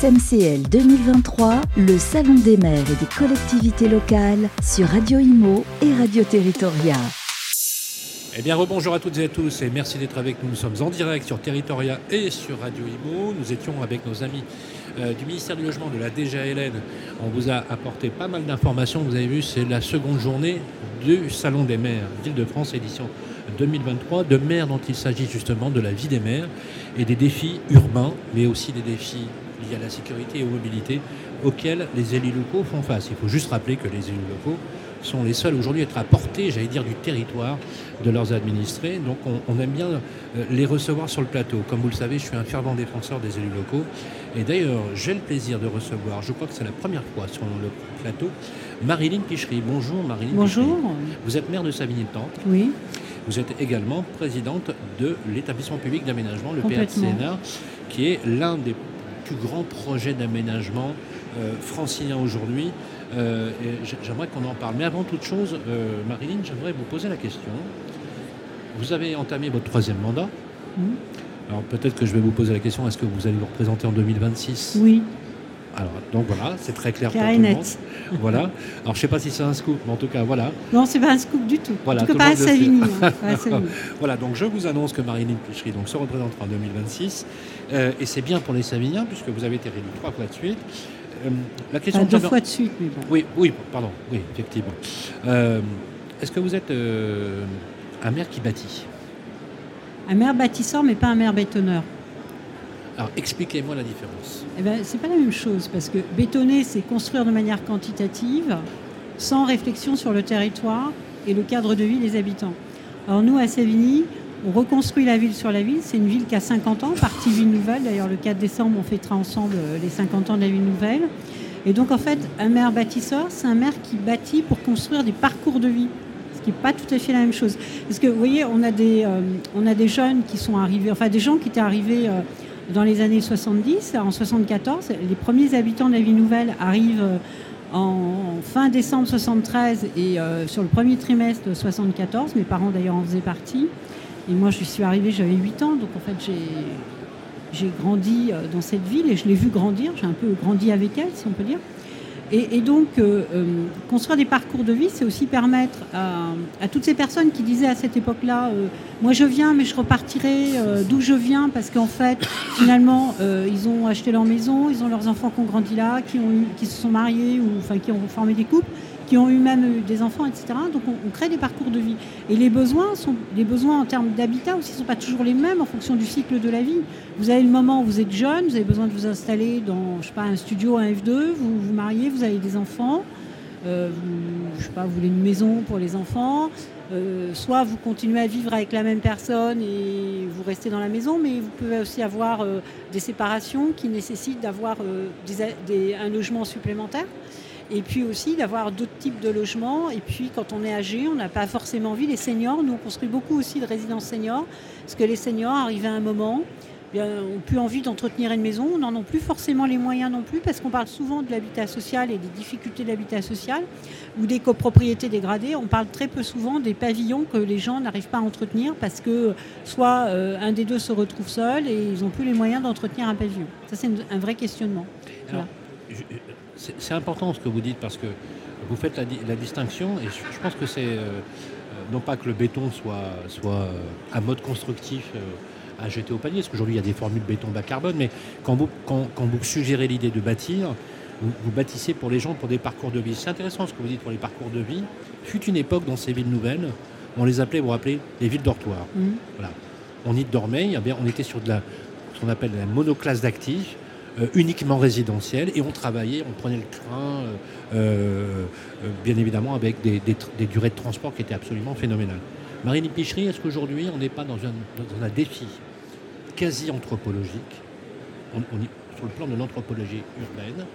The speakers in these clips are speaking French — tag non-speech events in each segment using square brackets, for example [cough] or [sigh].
SMCL 2023, le Salon des maires et des collectivités locales sur Radio Imo et Radio Territoria. Eh bien, rebonjour à toutes et à tous et merci d'être avec nous. Nous sommes en direct sur Territoria et sur Radio Imo. Nous étions avec nos amis euh, du ministère du Logement, de la DGALN. On vous a apporté pas mal d'informations. Vous avez vu, c'est la seconde journée du Salon des maires d'Île-de-France, édition 2023, de maires dont il s'agit justement de la vie des maires et des défis urbains, mais aussi des défis liés à la sécurité et aux mobilités auxquels les élus locaux font face. Il faut juste rappeler que les élus locaux sont les seuls aujourd'hui à être à portée, j'allais dire, du territoire de leurs administrés. Donc on, aime bien euh, les recevoir sur le plateau. Comme vous le savez, je suis un fervent défenseur des élus locaux. Et d'ailleurs, j'ai le plaisir de recevoir, je crois que c'est la première fois sur le plateau, Marilyn Pichery. Bonjour Marilyn. Bonjour. Vous êtes maire de Savigny-le-Temple. Oui. Vous êtes également présidente de l'établissement public d'aménagement, le PACNA, qui est l'un des plus grands projets d'aménagement euh, francilien aujourd'hui. Euh, j'aimerais qu'on en parle. Mais avant toute chose, euh, Marilyn, j'aimerais vous poser la question. Vous avez entamé votre troisième mandat. Mmh. Alors peut-être que je vais vous poser la question, est-ce que vous allez vous représenter en 2026 Oui. Alors, donc voilà, c'est très clair pour tout le monde. Voilà. Alors, je ne sais pas si c'est un scoop, mais en tout cas, voilà. Non, c'est pas un scoop du tout. Voilà, en tout cas, pas à Savigny. Hein, [laughs] voilà, donc je vous annonce que Marilyn Pichery donc, se représentera en 2026. Euh, et c'est bien pour les Savignats, puisque vous avez été réélu trois fois de suite. Euh, la question deux fois de suite, mais bon. Oui, oui, pardon, oui, effectivement. Euh, est-ce que vous êtes un maire qui bâtit? Un maire bâtisseur, mais pas un maire bétonneur. Alors expliquez-moi la différence. Eh ben, c'est pas la même chose parce que bétonner, c'est construire de manière quantitative, sans réflexion sur le territoire et le cadre de vie des habitants. Alors nous, à Savigny, on reconstruit la ville sur la ville. C'est une ville qui a 50 ans, partie ville nouvelle. D'ailleurs, le 4 décembre, on fêtera ensemble euh, les 50 ans de la ville nouvelle. Et donc, en fait, un maire bâtisseur, c'est un maire qui bâtit pour construire des parcours de vie ce qui n'est pas tout à fait la même chose. Parce que vous voyez, on a des, euh, on a des jeunes qui sont arrivés, enfin des gens qui étaient arrivés euh, dans les années 70, en 74, les premiers habitants de la Ville Nouvelle arrivent euh, en fin décembre 73 et euh, sur le premier trimestre de 74. Mes parents d'ailleurs en faisaient partie. Et moi, je suis arrivée, j'avais 8 ans, donc en fait, j'ai grandi euh, dans cette ville et je l'ai vu grandir. J'ai un peu grandi avec elle, si on peut dire. Et, donc, euh, euh, construire des parcours de vie, c'est aussi permettre à, toutes ces personnes qui disaient à cette époque-là, euh, moi je viens, mais je repartirai d'où je viens, parce qu'en fait, finalement, ils ont acheté leur maison, ils ont leurs enfants qui ont grandi là, qui, qui se sont mariés, ou enfin qui ont formé des couples qui ont eu même des enfants, etc. Donc on, crée des parcours de vie. Et les besoins, sont, les besoins en termes d'habitat aussi ne sont pas toujours les mêmes en fonction du cycle de la vie. Vous avez le moment où vous êtes jeune, vous avez besoin de vous installer dans je sais pas, un studio, un F2, vous vous mariez, vous avez des enfants. Euh, vous, sais pas, vous voulez une maison pour les enfants, euh, soit vous continuez à vivre avec la même personne et vous restez dans la maison, mais vous pouvez aussi avoir euh, des séparations qui nécessitent d'avoir un logement supplémentaire et puis aussi d'avoir d'autres types de logements. Et puis quand on est âgé, on n'a pas forcément envie. Les seniors, nous on construit beaucoup aussi de résidences seniors, parce que les seniors arrivent à un moment, bien, ont plus envie d'entretenir une maison, n'en ont plus forcément les moyens non plus, parce qu'on parle souvent de l'habitat social et des difficultés de l'habitat social, ou des copropriétés dégradées. On parle très peu souvent des pavillons que les gens n'arrivent pas à entretenir, parce que soit euh, un des deux se retrouve seul et ils n'ont plus les moyens d'entretenir un pavillon. Ça c'est un vrai questionnement. C'est important ce que vous dites parce que vous faites la, distinction et je, pense que c'est euh, euh, non pas que le béton soit, soit euh, un mode constructif à jeter au panier, parce qu'aujourd'hui il y a des formules béton bas carbone, mais quand vous, quand, vous suggérez l'idée de bâtir, vous, bâtissez pour les gens pour des parcours de vie. C'est intéressant ce que vous dites pour les parcours de vie. Fut une époque dans ces villes nouvelles, on les appelait, vous vous rappelez, les villes dortoirs. Mmh. Voilà. On y dormait, on était sur de la, ce qu'on appelle la monoclasse d'actifs. Euh, uniquement résidentiel et on travaillait, on prenait le train, euh, euh, bien évidemment avec des, durées de transport qui étaient absolument phénoménales. Marine Picherie, est-ce qu'aujourd'hui on n'est pas dans un, défi quasi anthropologique, sur le plan de l'anthropologie urbaine,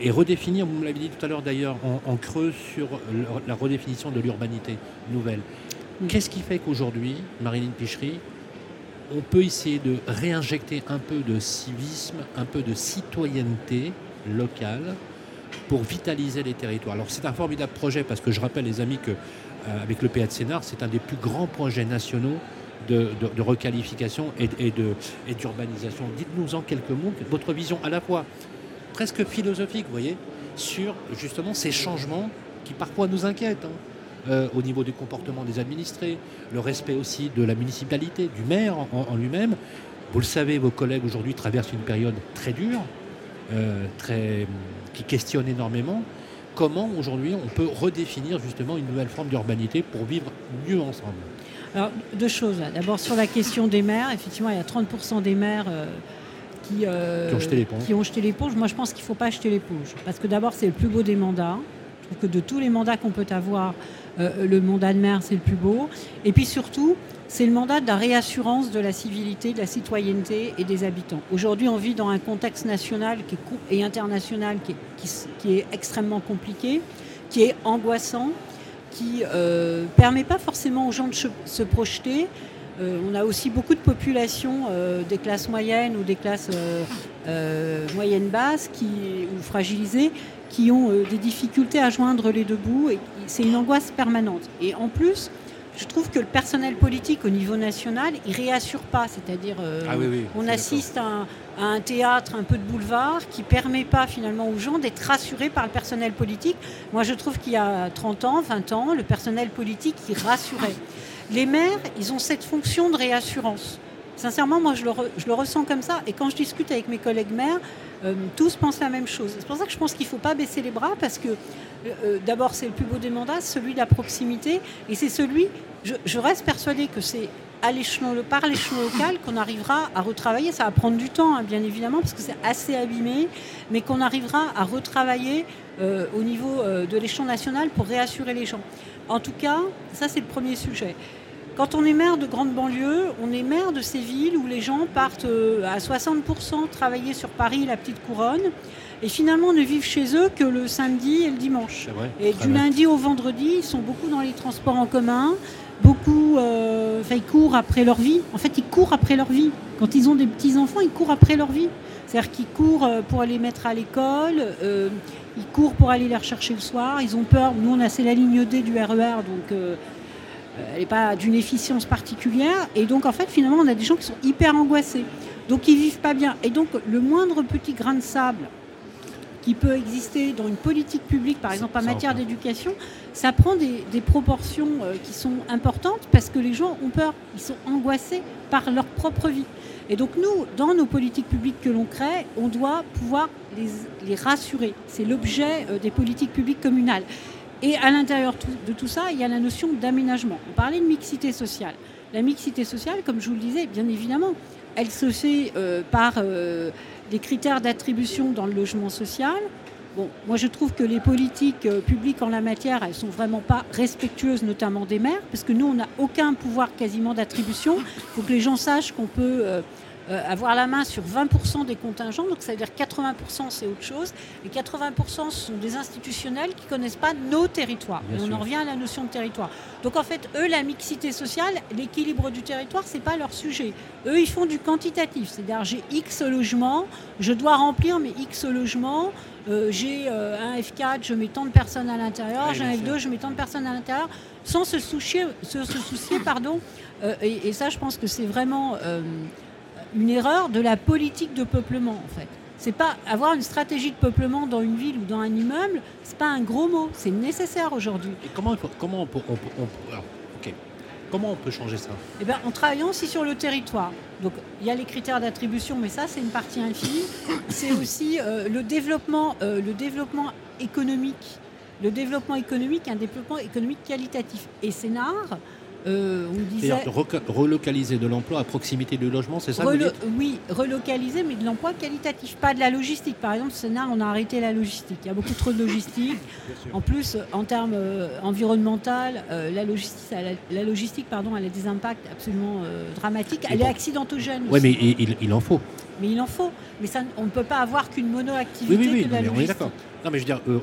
et redéfinir, vous me l'avez dit tout à l'heure d'ailleurs, en, creux sur la redéfinition de l'urbanité nouvelle. Qu'est-ce qui fait qu'aujourd'hui, Marilyn Picherie, on peut essayer de réinjecter un peu de civisme, un peu de citoyenneté locale pour vitaliser les territoires. Alors c'est un formidable projet parce que je rappelle les amis que euh, avec le PA de Sénart, c'est un des plus grands projets nationaux de, requalification et, d'urbanisation. Dites-nous en quelques mots votre vision à la fois presque philosophique, vous voyez, sur justement ces changements qui parfois nous inquiètent. Hein. Euh, au niveau du comportement des administrés, le respect aussi de la municipalité, du maire en, lui-même. Vous le savez, vos collègues aujourd'hui traversent une période très dure, euh, très, qui questionne énormément. Comment aujourd'hui on peut redéfinir justement une nouvelle forme d'urbanité pour vivre mieux ensemble? Alors, deux choses. D'abord, sur la question des maires, effectivement, il y a 30% des maires euh, qui, qui, ont jeté. Qui ont jeté l'éponge. Moi, je pense qu'il ne faut pas jeter l'éponge. Parce que d'abord, c'est le plus beau des mandats. Je trouve que de tous les mandats qu'on peut avoir, euh, le mandat de maire, c'est le plus beau. Et puis surtout, c'est le mandat de la réassurance de la civilité, de la citoyenneté et des habitants. Aujourd'hui, on vit dans un contexte national et international qui est, extrêmement compliqué, qui est angoissant, qui ne euh, permet pas forcément aux gens de se, projeter. Euh, on a aussi beaucoup de populations des classes moyennes ou des classes moyennes basses qui, ou fragilisées qui ont euh, des difficultés à joindre les deux bouts. Et c'est une angoisse permanente. Et en plus, je trouve que le personnel politique au niveau national, il réassure pas. C'est-à-dire, euh, ah on assiste à un, théâtre un peu de boulevard qui permet pas finalement aux gens d'être rassurés par le personnel politique. Moi, je trouve qu'il y a 30 ans, 20 ans, le personnel politique, il rassurait. Les maires, ils ont cette fonction de réassurance. Sincèrement, moi, je le, je le ressens comme ça. Et quand je discute avec mes collègues maires, euh, tous pensent la même chose. C'est pour ça que je pense qu'il ne faut pas baisser les bras parce que euh, euh, d'abord c'est le plus beau des mandats, celui de la proximité, et c'est celui, je, reste persuadée que c'est à l'échelon, par l'échelon local [coughs] qu'on arrivera à retravailler. Ça va prendre du temps, hein, bien évidemment, parce que c'est assez abîmé, mais qu'on arrivera à retravailler au niveau de l'échelon national pour réassurer les gens. En tout cas, ça c'est le premier sujet. Quand on est maire de grande banlieue, on est maire de ces villes où les gens partent euh, à 60% travailler sur Paris, la petite couronne, et finalement ne vivent chez eux que le samedi et le dimanche. et du lundi au vendredi, ils sont beaucoup dans les transports en commun, beaucoup, euh, ils courent après leur vie. En fait, ils courent après leur vie. Quand ils ont des petits-enfants, ils courent après leur vie. C'est-à-dire qu'ils courent euh, pour aller mettre à l'école, ils courent pour aller les rechercher le soir, ils ont peur. Nous, on a c'est la ligne D du RER, e donc elle n'est pas d'une efficience particulière. Et donc, en fait, finalement, on a des gens qui sont hyper angoissés. Donc, ils vivent pas bien. Et donc, le moindre petit grain de sable qui peut exister dans une politique publique, par exemple en matière d'éducation, ça prend des, proportions euh, qui sont importantes parce que les gens ont peur, ils sont angoissés par leur propre vie. Et donc nous, dans nos politiques publiques que l'on crée, on doit pouvoir les, rassurer. C'est l'objet euh, des politiques publiques communales. Et à l'intérieur de tout ça, il y a la notion d'aménagement. On parlait de mixité sociale. La mixité sociale, comme je vous le disais, bien évidemment, elle se fait euh, par euh, des critères d'attribution dans le logement social. Bon, moi je trouve que les politiques euh, publiques en la matière, elles sont vraiment pas respectueuses, notamment des maires, parce que nous, on n'a aucun pouvoir quasiment d'attribution. Il faut que les gens sachent qu'on peut euh, avoir la main sur 20% des contingents, donc ça veut dire 80% c'est autre chose, et 80% ce sont des institutionnels qui ne connaissent pas nos territoires. et on en revient à la notion de territoire. Donc en fait, eux, la mixité sociale, l'équilibre du territoire, ce n'est pas leur sujet. Eux, ils font du quantitatif, c'est-à-dire j'ai X logements, je dois remplir mes X logements, euh, j'ai euh, un F4, je mets tant de personnes à l'intérieur, j'ai un F2, je mets tant de personnes à l'intérieur, sans se soucier, se, soucier pardon. Et, et, ça, je pense que c'est vraiment une erreur de la politique de peuplement en fait. C'est pas avoir une stratégie de peuplement dans une ville ou dans un immeuble, c'est pas un gros mot, c'est nécessaire aujourd'hui. Et comment, comment on peut, comment on peut changer ça? Eh bien, en travaillant aussi sur le territoire. Donc, il y a les critères d'attribution, mais ça, c'est une partie infinie. C'est aussi euh, le développement, euh, le développement économique, le développement économique, un développement économique qualitatif. Et Sénard, euh, relocaliser de l'emploi à proximité du logement, c'est ça Oui, relocaliser, mais de l'emploi qualitatif, pas de la logistique. Par exemple, Sénat, on a arrêté la logistique. Il y a beaucoup trop de logistique. [laughs] en plus, en termes euh, environnementaux, euh, la logistique, la, logistique pardon, elle a des impacts absolument dramatiques. Elle est accidentogène. Oui, mais il, en faut. Mais il en faut. Mais ça, on ne peut pas avoir qu'une monoactivité oui, oui, que de la logistique. On est. Non, mais je veux dire, euh,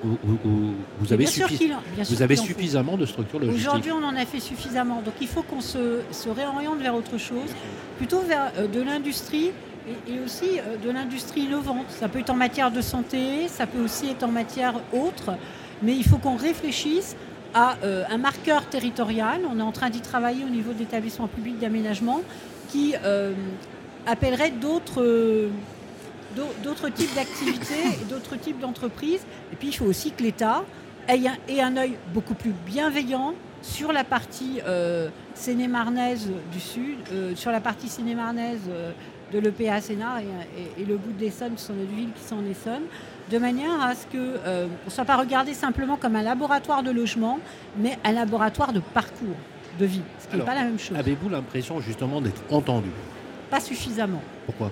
vous avez, vous avez suffisamment de structures logistiques. Aujourd'hui, on en a fait suffisamment. Donc, il faut qu'on se, réoriente vers autre chose, plutôt vers euh, de l'industrie et, aussi euh, de l'industrie innovante. Ça peut être en matière de santé, ça peut aussi être en matière autre, mais il faut qu'on réfléchisse a euh, un marqueur territorial. On est en train d'y travailler au niveau de l'établissement public d'aménagement qui appellerait d'autres euh, d'au- d'autres types d'activités et d'autres types d'entreprises. Et puis il faut aussi que l'État ait un, ait un œil beaucoup plus bienveillant sur la partie euh, sénémarnaise du Sud, euh, sur la partie sénémarnaise euh, de l'EPA Sénat et, et- et le bout de l'Essonne, ce sont notre ville qui sont en Essonne, de manière à ce qu'on ne soit pas regardé simplement comme un laboratoire de logement, mais un laboratoire de parcours de vie, ce qui n'est pas la même chose. Avez-vous l'impression justement d'être entendu? Pas suffisamment. Pourquoi?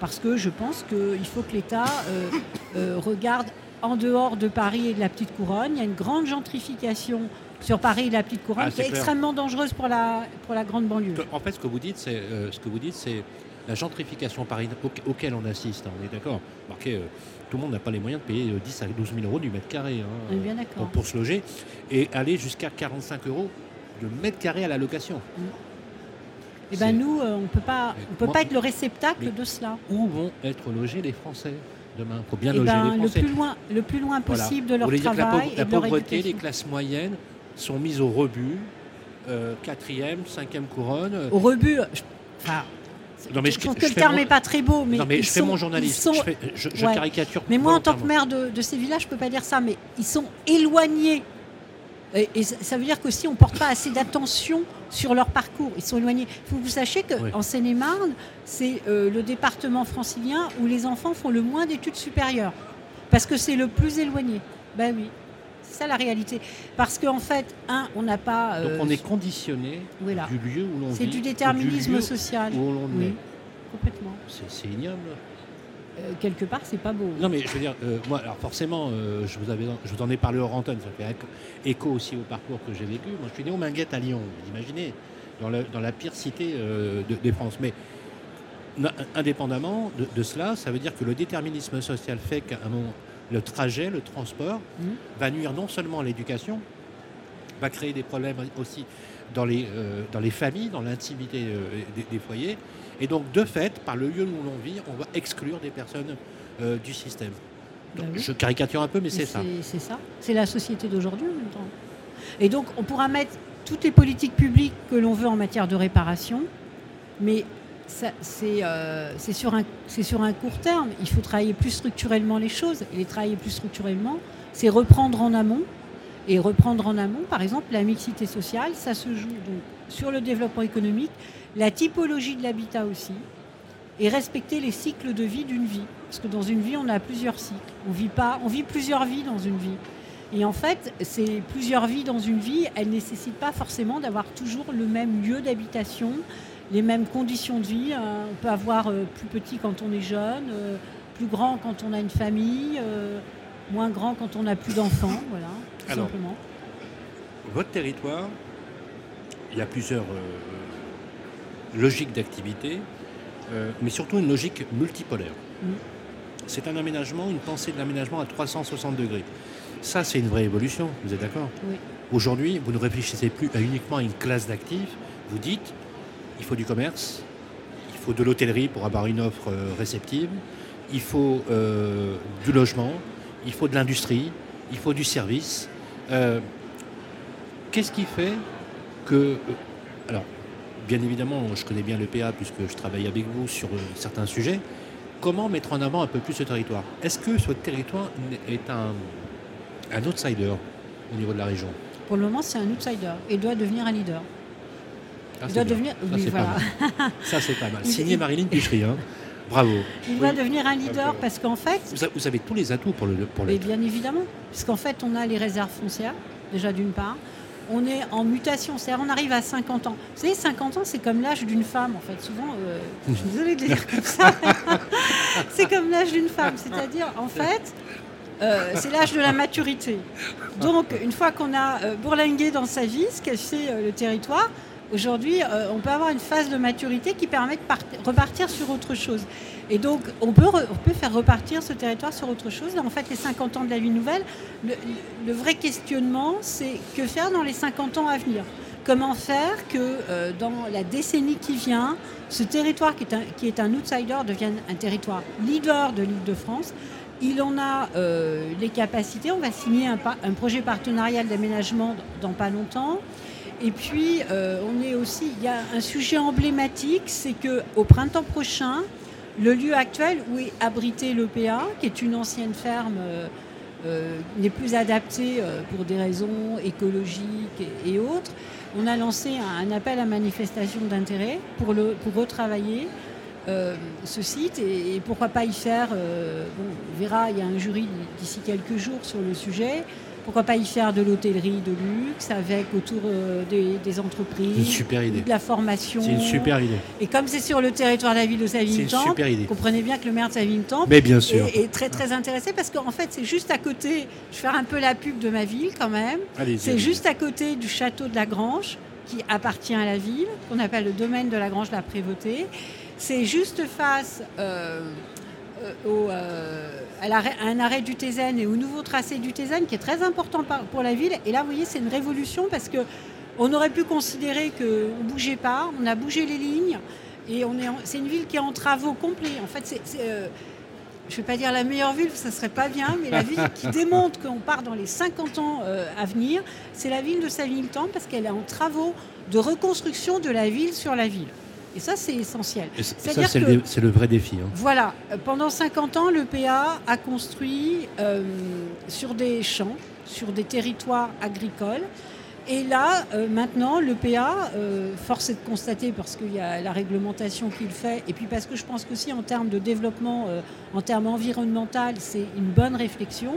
Parce que je pense qu'il faut que l'État euh, euh, regarde en dehors de Paris et de la Petite Couronne. Il y a une grande gentrification sur Paris et la Petite Couronne Ah, qui est clair. extrêmement dangereuse pour la, pour la grande banlieue. En fait, ce que vous dites, c'est euh, ce que vous dites, c'est la gentrification parisienne au- auquel on assiste. hein, on est d'accord. Marquez, euh, tout le monde n'a pas les moyens de payer euh, 10 à 12 000 euros du mètre carré hein, bien euh, pour, pour se loger et aller jusqu'à 45 euros de mètre carré à la location. Et ben nous, euh, on peut pas, on peut pas être le réceptacle de cela. Où vont être logés les Français demain? Il faut bien Et loger ben, les le Français. plus loin, le plus loin Voilà. possible de Vous leur la, travail pauvre- et la de leur pauvreté, les classes moyennes sont mises au rebut, euh, quatrième, cinquième couronne. euh, Au rebut, je, enfin, Non, mais je je- trouve je que le terme mon- n'est pas très beau, mais non, mais je fais sont- mon journaliste. sont je, fais- Ouais. caricature. Mais moi, en tant que maire de, de ces villages, je ne peux pas dire ça, mais ils sont éloignés. Et, et ça veut dire que si on ne porte pas assez d'attention sur leur parcours, ils sont éloignés. Il faut que vous sachiez qu'en Oui. Seine-et-Marne, c'est euh, le département francilien où les enfants font le moins d'études supérieures. Parce que c'est le plus éloigné. Ben oui, c'est ça la réalité. Parce qu'en fait, un, on n'a pas... Donc euh, on est conditionné voilà. du lieu où l'on vit. C'est du déterminisme social. Où l'on Oui, est. complètement. C'est ignoble. Euh, quelque part, c'est pas beau. Non mais je veux dire, euh, moi, alors forcément, euh, je, vous avais, je vous en ai parlé hors antenne, ça fait écho- aussi au parcours que j'ai vécu. Moi, je suis né au Minguette à Lyon, vous imaginez, dans, le- dans la pire cité de, des France. Mais indépendamment de, de cela, ça veut dire que le déterminisme social fait qu'à un moment, le trajet, le transport, Mhm. va nuire non seulement à l'éducation, va créer des problèmes aussi dans les, euh, dans les familles, dans l'intimité euh, des, des foyers. Et donc, de fait, par le lieu où l'on vit, on va exclure des personnes euh, du système. Donc, oui. Je caricature un peu, mais Mais c'est ça. C'est ça. C'est la société d'aujourd'hui en même temps. Et donc, on pourra mettre toutes les politiques publiques que l'on veut en matière de réparation, mais c'est euh, sur, un- c'est sur un court terme. Il faut travailler plus structurellement les choses. Et les travailler plus structurellement, c'est reprendre en amont. Et reprendre en amont, par exemple, la mixité sociale, ça se joue sur le développement économique, la typologie de l'habitat aussi, et respecter les cycles de vie d'une vie. Parce que dans une vie, on a plusieurs cycles. On vit pas, on vit plusieurs vies dans une vie. Et en fait, ces plusieurs vies dans une vie, elles ne nécessitent pas forcément d'avoir toujours le même lieu d'habitation, les mêmes conditions de vie. Euh, on peut avoir euh, plus petit quand on est jeune, euh, plus grand quand on a une famille, euh, moins grand quand on n'a plus d'enfants, voilà, tout Alors, simplement. Votre territoire, il y a plusieurs euh, logiques d'activité, euh, mais surtout une logique multipolaire. Mm. C'est un aménagement, une pensée de l'aménagement à 360 degrés. Ça, c'est une vraie évolution, vous êtes d'accord? Oui. Aujourd'hui, vous ne réfléchissez plus à uniquement à une classe d'actifs. Vous dites, il faut du commerce, il faut de l'hôtellerie pour avoir une offre euh, réceptive, il faut euh, du logement, il faut de l'industrie, il faut du service. Euh, Qu'est-ce qui fait que... euh, alors, bien évidemment, je connais bien le PA puisque je travaille avec vous sur euh, certains sujets. Comment mettre en avant un peu plus ce territoire? Est-ce que ce territoire est un, un outsider au niveau de la région? Pour le moment, c'est un outsider et doit devenir un leader. Ah, Il doit bien. devenir. Ça, oui, c'est pas voilà. mal. Ça, c'est pas mal. [laughs] Signé il- Marilyn Pichery. Hein. Bravo. Il Oui. doit devenir un leader parce qu'en fait, Vous, avez tous les atouts pour le pour Mais bien évidemment, puisqu'en fait, on a les réserves foncières, déjà d'une part. On est en mutation, c'est-à-dire on arrive à 50 ans. Vous savez, 50 ans, c'est comme l'âge d'une femme, en fait. Souvent, euh, je suis désolée de le dire comme ça, [laughs] c'est comme l'âge d'une femme. C'est-à-dire, en fait, euh, c'est l'âge de la maturité. Donc, une fois qu'on a euh, bourlingué dans sa vie, ce qu'a fait euh, le territoire, aujourd'hui, euh, on peut avoir une phase de maturité qui permet de part- repartir sur autre chose. Et donc, on peut, faire repartir ce territoire sur autre chose. Là, en fait, les 50 ans de la vie nouvelle, le, vrai questionnement, c'est que faire dans les 50 ans à venir? Comment faire que dans la décennie qui vient, ce territoire qui est un, outsider devienne un territoire leader de l'île de France il en a les capacités. On va signer un projet partenarial d'aménagement dans pas longtemps. Et puis, on est aussi, il y a un sujet emblématique, c'est que au printemps prochain, le lieu actuel où est abrité l'EPA, qui est une ancienne ferme, euh, euh, n'est plus adapté euh, pour des raisons écologiques et, autres. On a lancé un, appel à manifestation d'intérêt pour, pour retravailler ce site et, pourquoi pas y faire. on verra, il y a un jury d'ici quelques jours sur le sujet. Pourquoi pas y faire de l'hôtellerie de luxe avec autour euh, des, entreprises, une super idée. de la formation. C'est une super idée. Et comme c'est sur le territoire de la ville de Savigny-Temple, vous comprenez bien que le maire de Savigny-Temple est, est, très très intéressé parce qu'en fait c'est juste à côté. Je vais faire un peu la pub de ma ville quand même. C'est juste à côté du château de la Grange qui appartient à la ville, qu'on appelle le domaine de la Grange de la Prévôté. C'est juste face euh, au, à, un arrêt du Tézen et au nouveau tracé du Tézen qui est très important pour la ville. Et là, vous voyez, c'est une révolution parce que on aurait pu considérer qu'on ne bougeait pas, on a bougé les lignes et on est c'est une ville qui est en travaux complets. En fait, c'est, euh, je ne vais pas dire la meilleure ville, ça serait pas bien, mais la ville qui [laughs] démontre qu'on part dans les 50 ans euh, à venir, c'est la ville de Saville-Temple parce qu'elle est en travaux de reconstruction de la ville sur la ville. Et ça, c'est essentiel. ça, c'est le, vrai défi. Hein. Voilà. Pendant 50 ans, le PA a construit euh, sur des champs, sur des territoires agricoles. Et là, euh, maintenant, le PA, euh, force est de constater, parce qu'il y a la réglementation qu'il fait, et puis parce que je pense qu'aussi en termes de développement, en termes environnemental, c'est une bonne réflexion.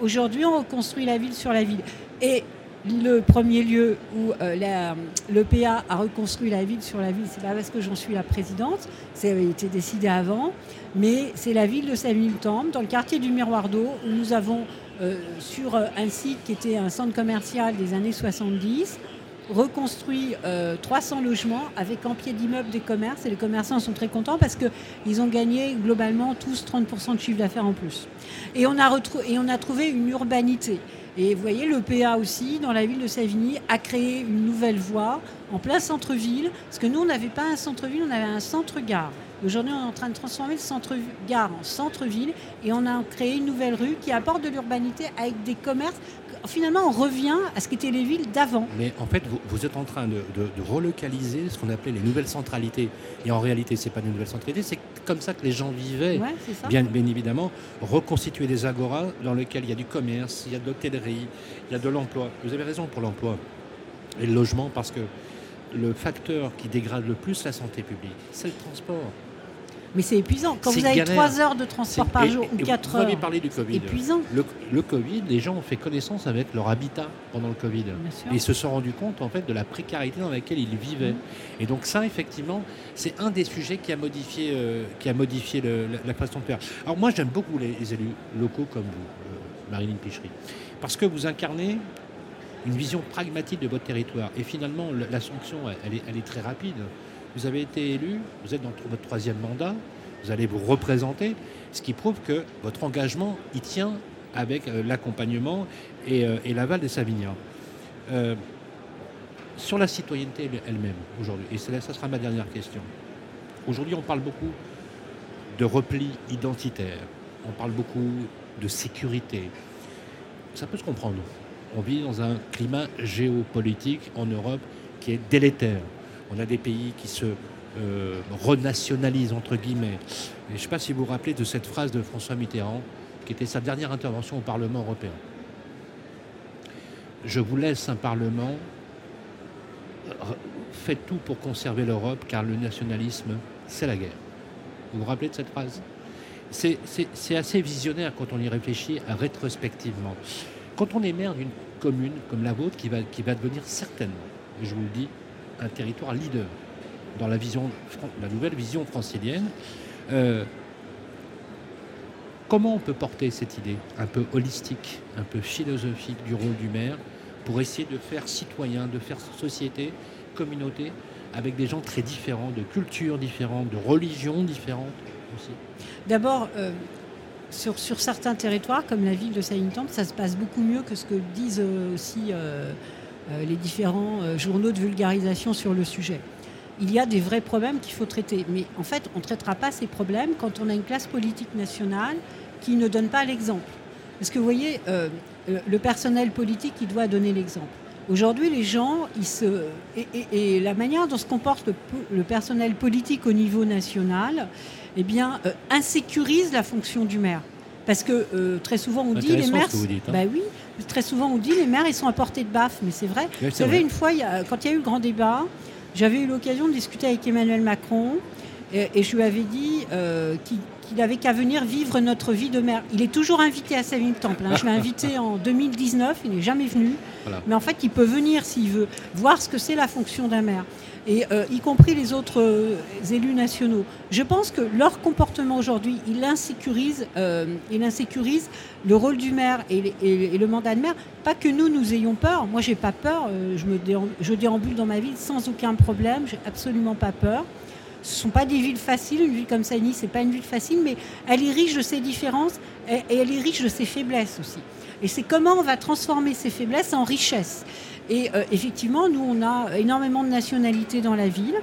Aujourd'hui, on reconstruit la ville sur la ville. Et le premier lieu où euh, le PA a reconstruit la ville sur la ville, c'est pas parce que j'en suis la présidente, ça avait été décidé avant, mais c'est la ville de Saville-Temple, dans le quartier du Miroir d'eau, où nous avons, euh, sur un site qui était un centre commercial des années 70, reconstruit 300 logements avec en pied d'immeuble des commerces et les commerçants sont très contents parce qu'ils ont gagné globalement tous 30% de chiffre d'affaires en plus. Et on, a et on a trouvé une urbanité. Et vous voyez, le PA aussi, dans la ville de Savigny, a créé une nouvelle voie en plein centre-ville, parce que nous, on n'avait pas un centre-ville, on avait un centre-gare. Aujourd'hui, on est en train de transformer le centre-gare en centre-ville et on a créé une nouvelle rue qui apporte de l'urbanité avec des commerces. Finalement, on revient à ce qu'étaient les villes d'avant. Mais en fait, vous, êtes en train de, relocaliser ce qu'on appelait les nouvelles centralités. Et en réalité, ce n'est pas une nouvelle centralité, c'est comme ça que les gens vivaient. bien, bien, évidemment, reconstituer des agoras dans lesquels il y a du commerce, il y a de l'hôtellerie, il y a de l'emploi. Vous avez raison pour l'emploi et le logement, parce que le facteur qui dégrade le plus la santé publique, c'est le transport. Mais c'est épuisant. Quand vous avez 3 heures de transport par jour ou 4 heures. Vous avez parlé du Covid. Épuisant. Le, Covid, les gens ont fait connaissance avec leur habitat pendant le Covid. Et ils se sont rendus compte en fait de la précarité dans laquelle ils vivaient. Et donc ça, effectivement, c'est un des sujets qui a modifié, euh, qui a modifié la, façon de faire. Alors moi, j'aime beaucoup les, élus locaux comme vous, euh, Marilyn Pichery, parce que vous incarnez une vision pragmatique de votre territoire. Et finalement, la, sanction, elle est très rapide. Vous avez été élu, vous êtes dans votre troisième mandat, vous allez vous représenter, ce qui prouve que votre engagement y tient avec euh, l'accompagnement euh, et, l'aval des Savignards. Euh, sur la citoyenneté elle-même aujourd'hui, et ça sera ma dernière question. Aujourd'hui, on parle beaucoup de repli identitaire, on parle beaucoup de sécurité. Ça peut se comprendre. On vit dans un climat géopolitique en Europe qui est délétère. On a des pays qui se euh, renationalisent, entre guillemets. je ne sais pas si vous vous rappelez de cette phrase de François Mitterrand, qui était sa dernière intervention au Parlement européen. Je vous laisse un Parlement, faites tout pour conserver l'Europe, car le nationalisme, c'est la guerre. Vous vous rappelez de cette phrase? C'est assez visionnaire quand on y réfléchit rétrospectivement. Quand on est maire d'une commune comme la vôtre, qui va, qui va devenir certainement, et je vous le dis, un territoire leader dans la, vision, la nouvelle vision francilienne. Euh, comment on peut porter cette idée un peu holistique, un peu philosophique du rôle du maire pour essayer de faire citoyen, de faire société, communauté, avec des gens très différents, de cultures différentes, de religions différentes aussi? D'abord, euh, sur, certains territoires, comme la ville de Saint-Temple, ça se passe beaucoup mieux que ce que disent aussi euh, les différents euh, journaux de vulgarisation sur le sujet. Il y a des vrais problèmes qu'il faut traiter. Mais en fait, on ne traitera pas ces problèmes quand on a une classe politique nationale qui ne donne pas l'exemple. Parce que vous voyez, euh, le personnel politique, il doit donner l'exemple. Aujourd'hui, les gens, et, la manière dont se comporte le, personnel politique au niveau national, eh bien, insécurise la fonction du maire. Parce que très souvent on dit les maires, hein. bah oui, très souvent on dit les maires ils sont à portée de baffe, mais c'est vrai. Vous savez une fois, quand il y a eu le grand débat, j'avais eu l'occasion de discuter avec Emmanuel Macron et, je lui avais dit euh, qu'il n'avait qu'à venir vivre notre vie de maire. Il est toujours invité à Savine Temple. Hein. Je l'ai invité [laughs] en 2019, il n'est jamais venu. Mais en fait, il peut venir s'il veut voir ce que c'est la fonction d'un maire et euh, y compris les autres euh, élus nationaux. Je pense que leur comportement aujourd'hui, il insécurise, euh, il insécurise le rôle du maire et, le mandat de maire. Pas que nous, nous ayons peur. Moi, j'ai pas peur. je, me déambule dans ma ville sans aucun problème. J'ai absolument pas peur. Ce ne sont pas des villes faciles. Une ville comme Nice, ce n'est pas une ville facile, mais elle est riche de ses différences et, et elle est riche de ses faiblesses aussi. Et c'est comment on va transformer ces faiblesses en richesse. Et euh, effectivement, nous, on a énormément de nationalités dans la ville.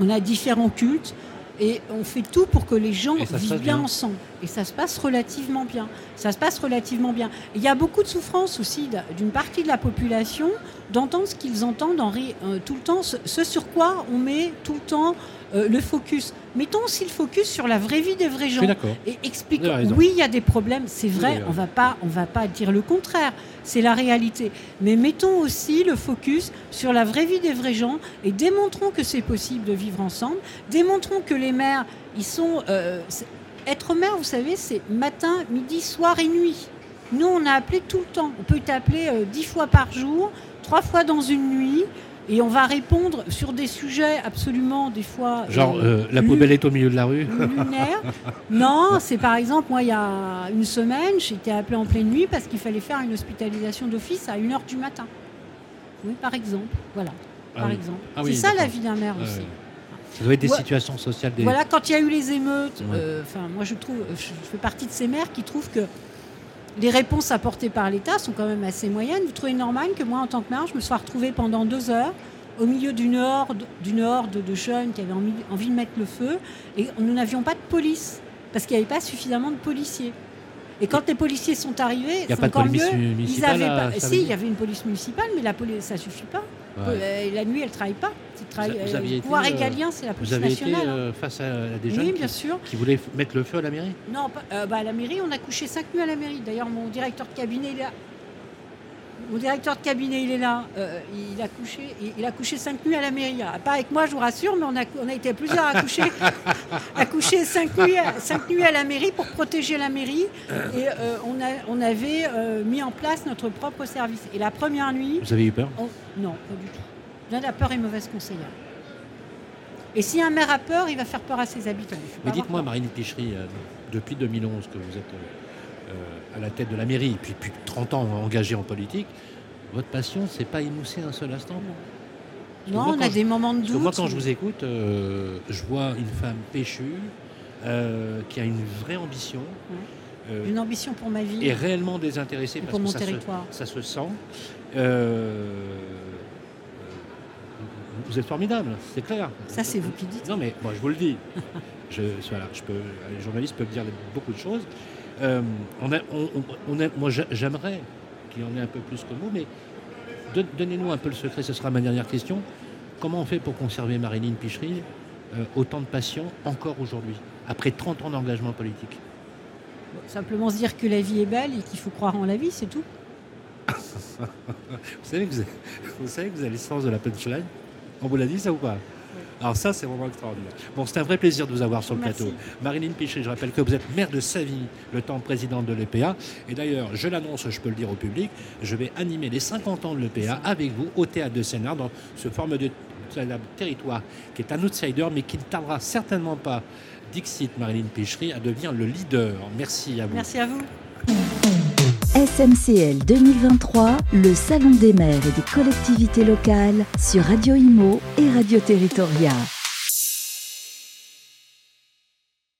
On a différents cultes. Et on fait tout pour que les gens vivent bien, ensemble. Et ça se passe relativement bien. Ça se passe relativement bien. Il y a beaucoup de souffrance aussi d'une partie de la population d'entendre ce qu'ils entendent en, euh, tout le temps, ce, sur quoi on met tout le temps euh, le focus. Mettons aussi le focus sur la vraie vie des vrais gens. Et expliquons. Oui, il y a des problèmes, c'est vrai, on va pas, on va pas dire le contraire, c'est la réalité. Mais mettons aussi le focus sur la vraie vie des vrais gens et démontrons que c'est possible de vivre ensemble. Démontrons que les maires, ils sont. Euh, être maire, vous savez, c'est matin, midi, soir et nuit. Nous, on a appelé tout le temps. On peut t'appeler euh, dix fois par jour, trois fois dans une nuit. Et on va répondre sur des sujets absolument, des fois. Genre, euh, la poubelle est au milieu de la rue Lunaire. non, c'est par exemple, moi, il y a une semaine, j'ai été appelé en pleine nuit parce qu'il fallait faire une hospitalisation d'office à 1h du matin. Oui, par exemple. Voilà. Ah par exemple. Ah c'est ça la vie d'un maire aussi. Ça doit être des situations sociales. Des... Voilà, quand il y a eu les émeutes, euh, enfin, moi je trouve, je fais partie de ces maires qui trouvent que les réponses apportées par l'État sont quand même assez moyennes. Vous trouvez normal que moi, en tant que maire, je me sois retrouvée pendant deux heures au milieu d'une horde, d'une horde de jeunes qui avaient envie de mettre le feu et nous n'avions pas de police parce qu'il n'y avait pas suffisamment de policiers. Et quand les policiers sont arrivés, c'est encore mieux. Ils avaient pas... Si, il y avait une police municipale, mais la police, ça suffit pas. Euh, la nuit, elle travaille pas. le pouvoir euh, régalien, c'est la police nationale. Vous avez été euh, face à des jeunes bien qui, sûr. qui voulaient mettre le feu à la mairie? Non, bah, à la mairie, on a couché cinq nuits à la mairie. D'ailleurs, mon directeur de cabinet, il est mon directeur de cabinet, il est là. Euh, il, a couché, il, a couché cinq nuits à la mairie. Ah, pas avec moi, je vous rassure, mais on a, on a été plusieurs à coucher, [laughs] à coucher cinq, nuits, cinq nuits à la mairie pour protéger la mairie. Et euh, on, a, on avait euh, mis en place notre propre service. Et la première nuit. Vous avez eu peur? Non, pas du tout. La peur est mauvaise conseillère. Et si un maire a peur, il va faire peur à ses habitants. Mais dites-moi, Marine Pichery, depuis 2011 que vous êtes à la tête de la mairie, puis depuis 30 ans engagé en politique, votre passion, c'est pas émousser un seul instant Non, on a des moments de doute. Moi, quand je vous écoute, euh, je vois une femme péchue, euh, qui a une vraie ambition. Euh, une ambition pour ma vie. Et réellement désintéressée parce pour mon territoire. ça se sent. vous êtes formidable, c'est clair. Ça, c'est vous qui dites. Non, mais moi, je vous le dis. [laughs] je, voilà, je peux, les journalistes peuvent dire beaucoup de choses. Euh, on on, moi, j'aimerais qu'il y en ait un peu plus que vous, mais donnez-nous un peu le secret, ce sera ma dernière question. Comment on fait pour conserver Marilyn Pichery euh, autant de passion encore aujourd'hui, après 30 ans d'engagement politique? Simplement se dire que la vie est belle et qu'il faut croire en la vie, c'est tout. [laughs] vous, savez que vous, avez, vous savez que vous avez le sens de la punchline? On vous l'a dit ça ou pas? Alors ça, c'est vraiment extraordinaire. Bon, c'est un vrai plaisir de vous avoir sur le plateau. Marilyn Pichet, je rappelle que vous êtes maire de Savigny, le temps présidente de l'EPA. Et d'ailleurs, je l'annonce, je peux le dire au public, je vais animer les 50 ans de l'EPA avec vous au Théâtre de Sénart dans ce forme de territoire qui est un outsider, mais qui ne tardera certainement pas, Dixit Marilyn Pichery, à devenir le leader. Merci à vous. Merci à vous. SMCL 2023, le Salon des maires et des collectivités locales sur Radio Imo et Radio Territoria.